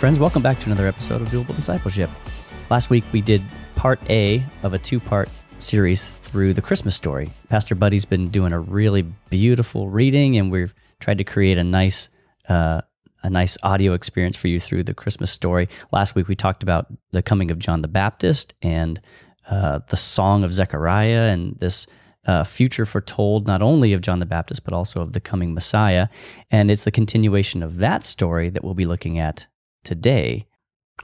Friends, welcome back to another episode of Doable Discipleship. Last week we did part A of a two part series through the Christmas story. Pastor Buddy's been doing a really beautiful reading, and we've tried to create a nice, uh, a nice audio experience for you through the Christmas story. Last week we talked about the coming of John the Baptist and uh, the song of Zechariah and this uh, future foretold not only of John the Baptist, but also of the coming Messiah. And it's the continuation of that story that we'll be looking at today.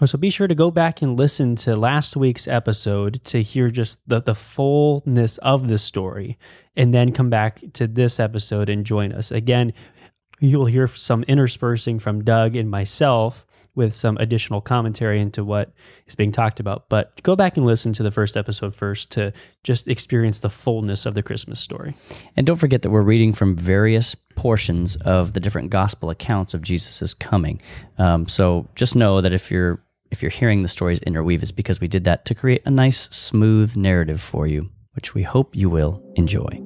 Oh, so be sure to go back and listen to last week's episode to hear just the, the fullness of the story, and then come back to this episode and join us. Again, you'll hear some interspersing from Doug and myself with some additional commentary into what is being talked about. But go back and listen to the first episode first to just experience the fullness of the Christmas story. And don't forget that we're reading from various portions of the different gospel accounts of Jesus' coming. Um, so just know that if you're if you're hearing the stories interweave, it's because we did that to create a nice, smooth narrative for you, which we hope you will enjoy.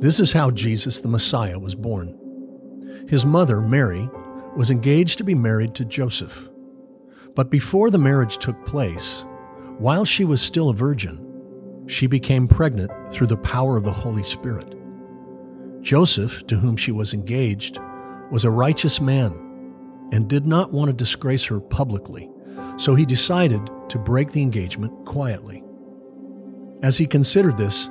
This is how Jesus the Messiah was born. His mother, Mary, was engaged to be married to Joseph. But before the marriage took place, while she was still a virgin, she became pregnant through the power of the Holy Spirit. Joseph, to whom she was engaged, was a righteous man and did not want to disgrace her publicly, so he decided to break the engagement quietly. As he considered this,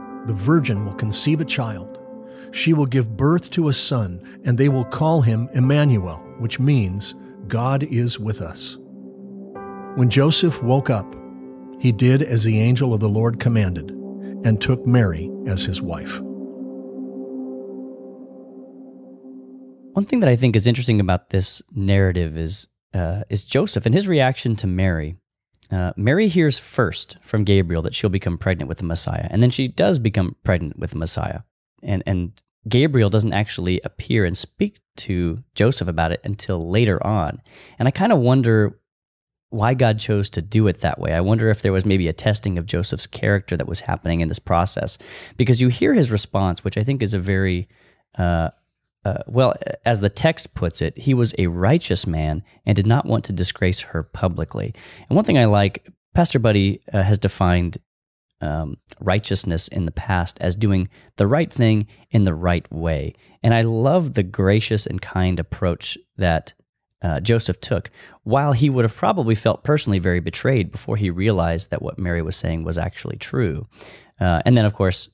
the virgin will conceive a child. She will give birth to a son, and they will call him Emmanuel, which means God is with us. When Joseph woke up, he did as the angel of the Lord commanded and took Mary as his wife. One thing that I think is interesting about this narrative is uh, is Joseph and his reaction to Mary. Uh, Mary hears first from Gabriel that she'll become pregnant with the Messiah, and then she does become pregnant with the Messiah. And and Gabriel doesn't actually appear and speak to Joseph about it until later on. And I kind of wonder why God chose to do it that way. I wonder if there was maybe a testing of Joseph's character that was happening in this process, because you hear his response, which I think is a very uh, uh, well, as the text puts it, he was a righteous man and did not want to disgrace her publicly. And one thing I like, Pastor Buddy uh, has defined um, righteousness in the past as doing the right thing in the right way. And I love the gracious and kind approach that uh, Joseph took, while he would have probably felt personally very betrayed before he realized that what Mary was saying was actually true. Uh, and then, of course,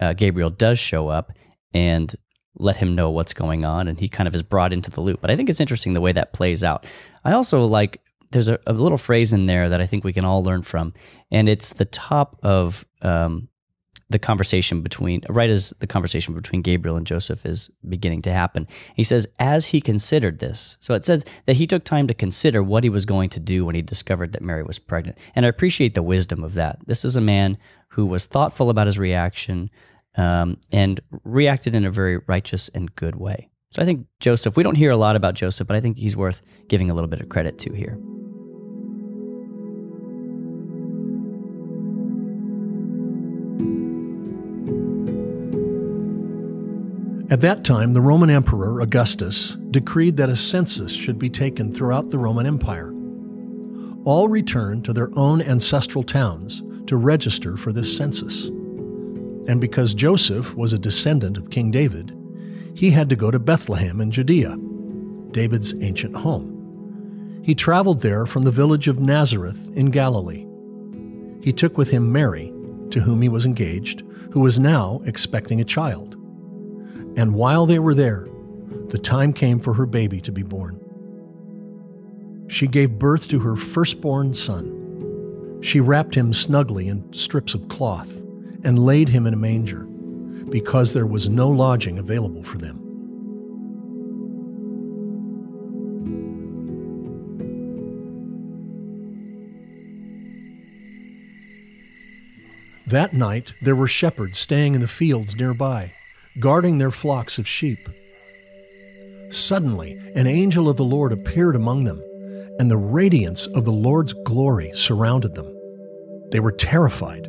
uh, Gabriel does show up and let him know what's going on and he kind of is brought into the loop. But I think it's interesting the way that plays out. I also like there's a, a little phrase in there that I think we can all learn from, and it's the top of um, the conversation between right as the conversation between Gabriel and Joseph is beginning to happen. He says, as he considered this. So it says that he took time to consider what he was going to do when he discovered that Mary was pregnant. And I appreciate the wisdom of that. This is a man who was thoughtful about his reaction, um, and reacted in a very righteous and good way. So I think Joseph, we don't hear a lot about Joseph, but I think he's worth giving a little bit of credit to here. At that time, the Roman Emperor Augustus decreed that a census should be taken throughout the Roman Empire. All returned to their own ancestral towns to register for this census. And because Joseph was a descendant of King David, he had to go to Bethlehem in Judea, David's ancient home. He traveled there from the village of Nazareth in Galilee. He took with him Mary, to whom he was engaged, who was now expecting a child. And while they were there, the time came for her baby to be born. She gave birth to her firstborn son. She wrapped him snugly in strips of cloth and laid him in a manger, because there was no lodging available for them. That night there were shepherds staying in the fields nearby, guarding their flocks of sheep. Suddenly, an angel of the Lord appeared among them, and the radiance of the Lord's glory surrounded them. They were terrified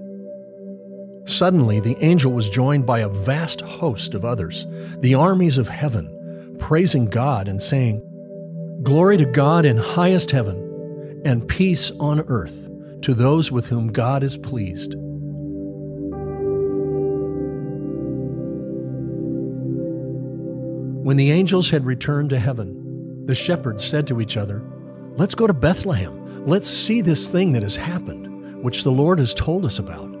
Suddenly, the angel was joined by a vast host of others, the armies of heaven, praising God and saying, Glory to God in highest heaven, and peace on earth to those with whom God is pleased. When the angels had returned to heaven, the shepherds said to each other, Let's go to Bethlehem. Let's see this thing that has happened, which the Lord has told us about.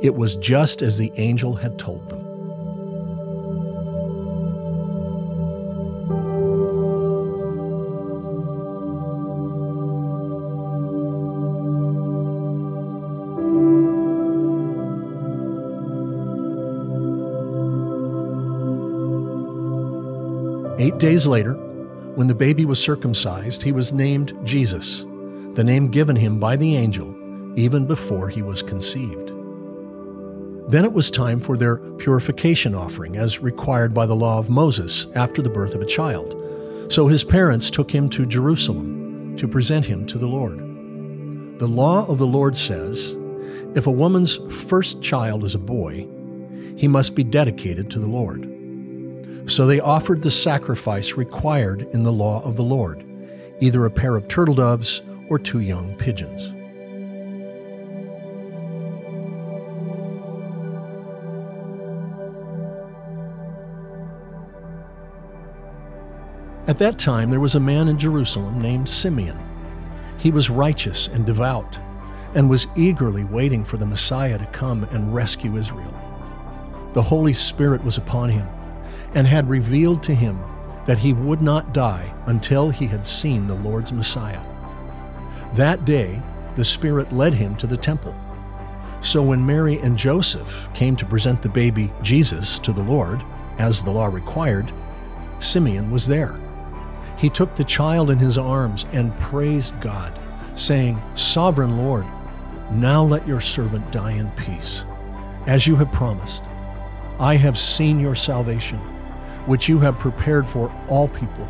It was just as the angel had told them. Eight days later, when the baby was circumcised, he was named Jesus, the name given him by the angel even before he was conceived. Then it was time for their purification offering, as required by the law of Moses after the birth of a child. So his parents took him to Jerusalem to present him to the Lord. The law of the Lord says if a woman's first child is a boy, he must be dedicated to the Lord. So they offered the sacrifice required in the law of the Lord, either a pair of turtle doves or two young pigeons. At that time, there was a man in Jerusalem named Simeon. He was righteous and devout, and was eagerly waiting for the Messiah to come and rescue Israel. The Holy Spirit was upon him and had revealed to him that he would not die until he had seen the Lord's Messiah. That day, the Spirit led him to the temple. So when Mary and Joseph came to present the baby Jesus to the Lord, as the law required, Simeon was there. He took the child in his arms and praised God, saying, Sovereign Lord, now let your servant die in peace, as you have promised. I have seen your salvation which you have prepared for all people.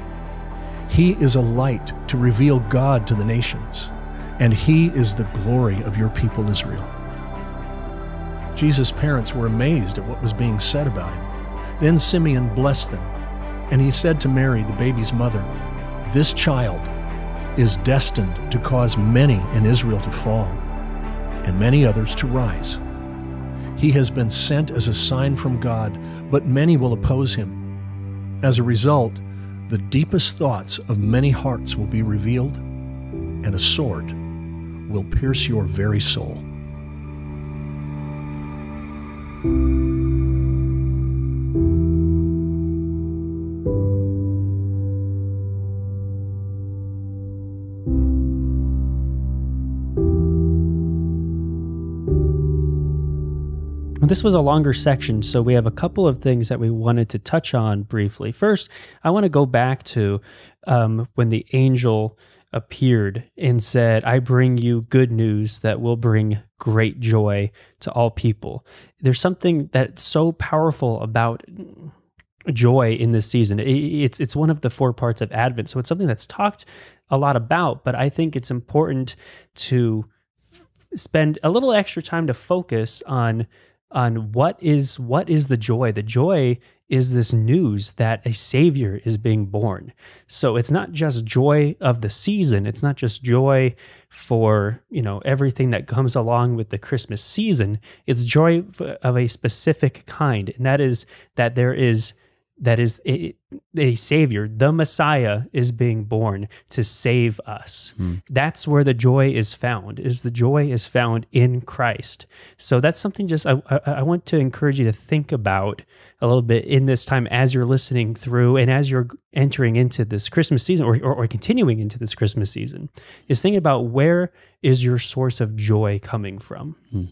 He is a light to reveal God to the nations, and He is the glory of your people Israel. Jesus' parents were amazed at what was being said about him. Then Simeon blessed them, and he said to Mary, the baby's mother, This child is destined to cause many in Israel to fall, and many others to rise. He has been sent as a sign from God, but many will oppose him as a result, the deepest thoughts of many hearts will be revealed, and a sword will pierce your very soul. This was a longer section, so we have a couple of things that we wanted to touch on briefly. First, I want to go back to um, when the angel appeared and said, I bring you good news that will bring great joy to all people. There's something that's so powerful about joy in this season. It's it's one of the four parts of Advent. So it's something that's talked a lot about, but I think it's important to spend a little extra time to focus on on what is what is the joy. The joy is this news that a savior is being born. So it's not just joy of the season, it's not just joy for, you know, everything that comes along with the Christmas season. It's joy of a specific kind, and that is that there is that is a, a, savior the messiah is being born to save us hmm. that's where the joy is found is the joy is found in christ so that's something just I, I, want to encourage you to think about a little bit in this time as you're listening through and as you're entering into this christmas season or, or, or continuing into this christmas season is thinking about where is your source of joy coming from hmm.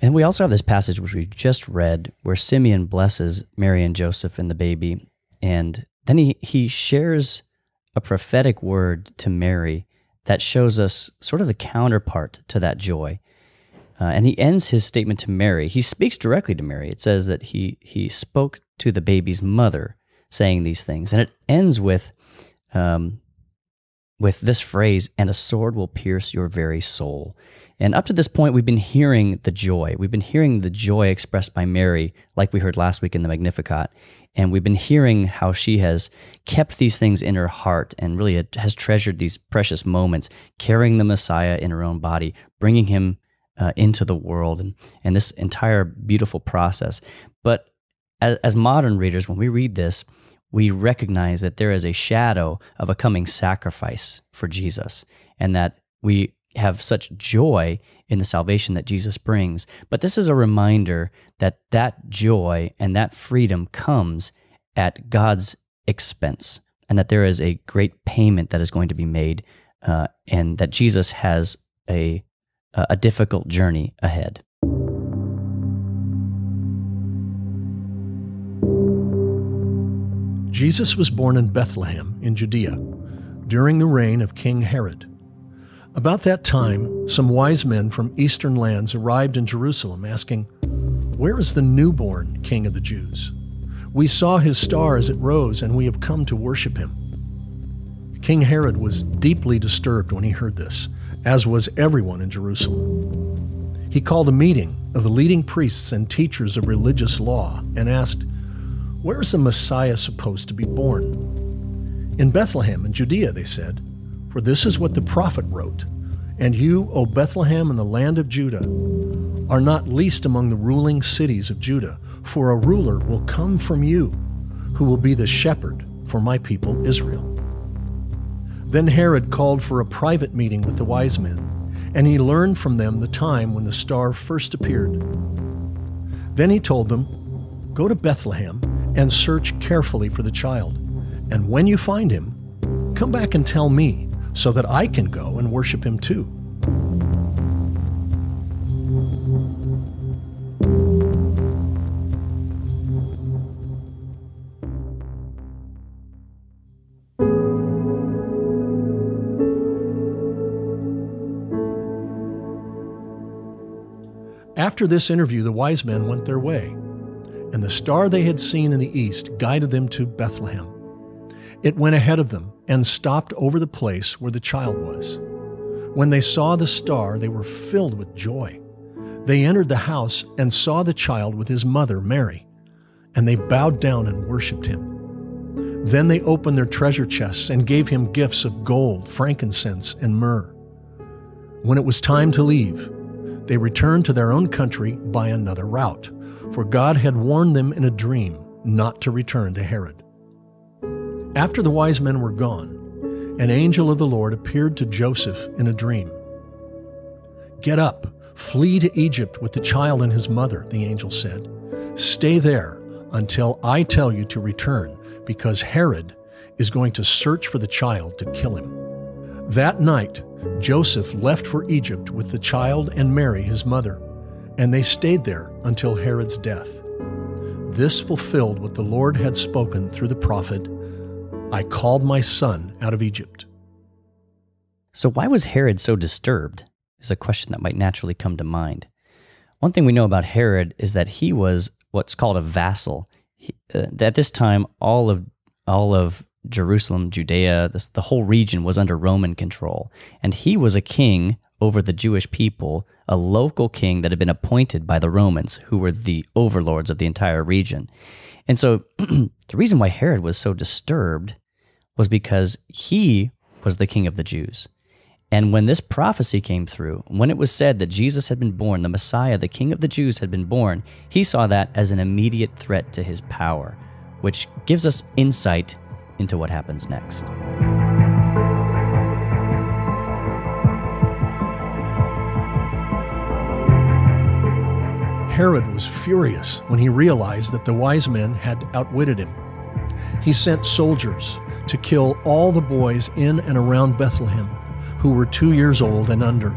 And we also have this passage which we just read where Simeon blesses Mary and Joseph and the baby. And then he, he shares a prophetic word to Mary that shows us sort of the counterpart to that joy. Uh, and he ends his statement to Mary. He speaks directly to Mary. It says that he, he spoke to the baby's mother saying these things. And it ends with um, with this phrase, and a sword will pierce your very soul. And up to this point, we've been hearing the joy. We've been hearing the joy expressed by Mary, like we heard last week in the Magnificat. And we've been hearing how she has kept these things in her heart and really has treasured these precious moments, carrying the Messiah in her own body, bringing him uh, into the world, and, and this entire beautiful process. But as, as modern readers, when we read this, we recognize that there is a shadow of a coming sacrifice for Jesus and that we have such joy in the salvation that Jesus brings. But this is a reminder that that joy and that freedom comes at God's expense and that there is a great payment that is going to be made uh, and that Jesus has a, a difficult journey ahead. Jesus was born in Bethlehem in Judea during the reign of King Herod. About that time, some wise men from eastern lands arrived in Jerusalem asking, Where is the newborn King of the Jews? We saw his star as it rose, and we have come to worship him. King Herod was deeply disturbed when he heard this, as was everyone in Jerusalem. He called a meeting of the leading priests and teachers of religious law and asked, where is the Messiah supposed to be born? In Bethlehem in Judea, they said, for this is what the prophet wrote And you, O Bethlehem in the land of Judah, are not least among the ruling cities of Judah, for a ruler will come from you, who will be the shepherd for my people Israel. Then Herod called for a private meeting with the wise men, and he learned from them the time when the star first appeared. Then he told them, Go to Bethlehem and search carefully for the child. And when you find him, come back and tell me so that I can go and worship him too. After this interview, the wise men went their way and the star they had seen in the east guided them to Bethlehem. It went ahead of them and stopped over the place where the child was. When they saw the star, they were filled with joy. They entered the house and saw the child with his mother, Mary, and they bowed down and worshiped him. Then they opened their treasure chests and gave him gifts of gold, frankincense, and myrrh. When it was time to leave, they returned to their own country by another route for God had warned them in a dream not to return to Herod. After the wise men were gone, an angel of the Lord appeared to Joseph in a dream. Get up, flee to Egypt with the child and his mother, the angel said. Stay there until I tell you to return, because Herod is going to search for the child to kill him. That night, Joseph left for Egypt with the child and Mary, his mother and they stayed there until Herod's death. This fulfilled what the Lord had spoken through the prophet I called my son out of Egypt. So, why was Herod so disturbed? Is a question that might naturally come to mind. One thing we know about Herod is that he was what's called a vassal. He, uh, at this time, all of all of Jerusalem, Judea, this, the whole region was under Roman control, and he was a king over the Jewish people a local king that had been appointed by the Romans, who were the overlords of the entire region. And so the reason why Herod was so disturbed was because he was the king of the Jews. And when this prophecy came through, when it was said that Jesus had been born, the Messiah, the King of the Jews, had been born, he saw that as an immediate threat to his power, which gives us insight into what happens next. Herod was furious when he realized that the wise men had outwitted him. He sent soldiers to kill all the boys in and around Bethlehem who were two years old and under,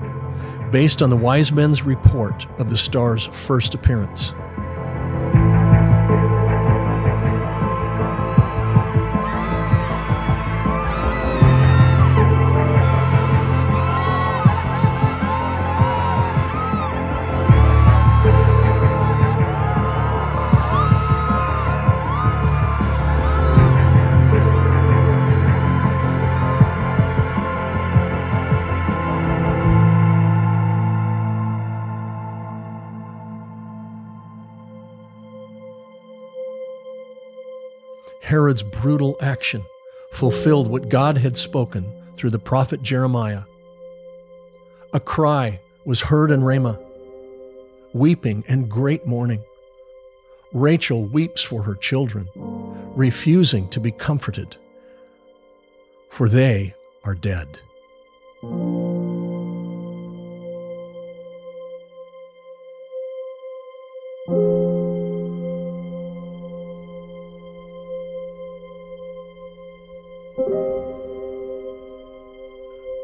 based on the wise men's report of the star's first appearance. Herod's brutal action fulfilled what God had spoken through the prophet Jeremiah. A cry was heard in Ramah, weeping and great mourning. Rachel weeps for her children, refusing to be comforted, for they are dead.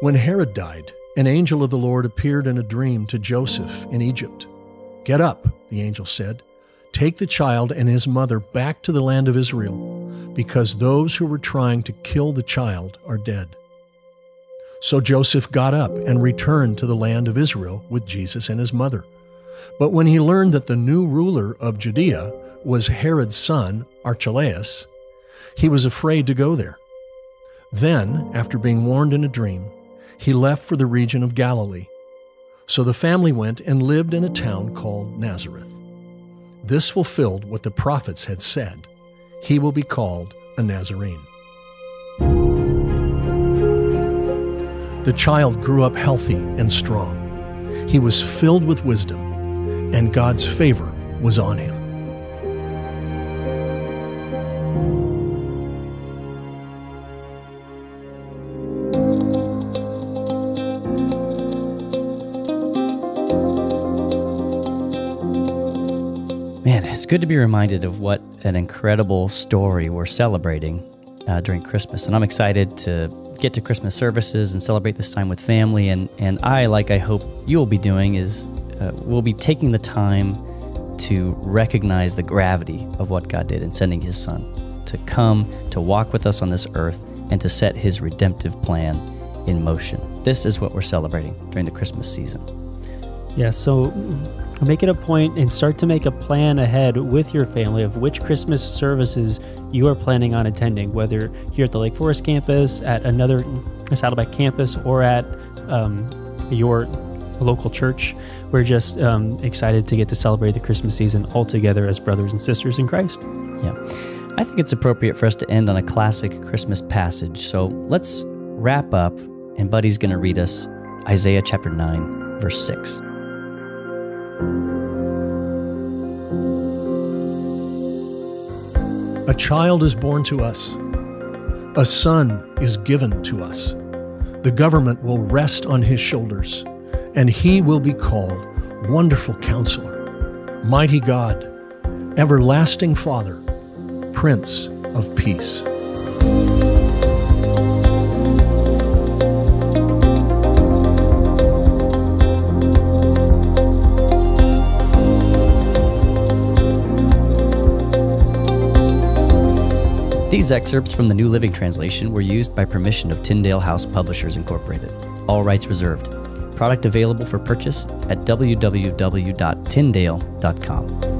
When Herod died, an angel of the Lord appeared in a dream to Joseph in Egypt. Get up, the angel said. Take the child and his mother back to the land of Israel, because those who were trying to kill the child are dead. So Joseph got up and returned to the land of Israel with Jesus and his mother. But when he learned that the new ruler of Judea was Herod's son, Archelaus, he was afraid to go there. Then, after being warned in a dream, he left for the region of Galilee. So the family went and lived in a town called Nazareth. This fulfilled what the prophets had said he will be called a Nazarene. The child grew up healthy and strong. He was filled with wisdom, and God's favor was on him. It's good to be reminded of what an incredible story we're celebrating uh, during Christmas. And I'm excited to get to Christmas services and celebrate this time with family. And, and I, like I hope you will be doing, is uh, we'll be taking the time to recognize the gravity of what God did in sending his son to come, to walk with us on this earth, and to set his redemptive plan in motion. This is what we're celebrating during the Christmas season. Yeah, so make it a point and start to make a plan ahead with your family of which Christmas services you are planning on attending, whether here at the Lake Forest campus, at another Saddleback campus, or at um, your local church. We're just um, excited to get to celebrate the Christmas season all together as brothers and sisters in Christ. Yeah. I think it's appropriate for us to end on a classic Christmas passage. So let's wrap up, and Buddy's going to read us Isaiah chapter 9, verse 6. A child is born to us, a son is given to us. The government will rest on his shoulders, and he will be called Wonderful Counselor, Mighty God, Everlasting Father, Prince of Peace. These excerpts from the New Living Translation were used by permission of Tyndale House Publishers Incorporated. All rights reserved. Product available for purchase at www.tyndale.com.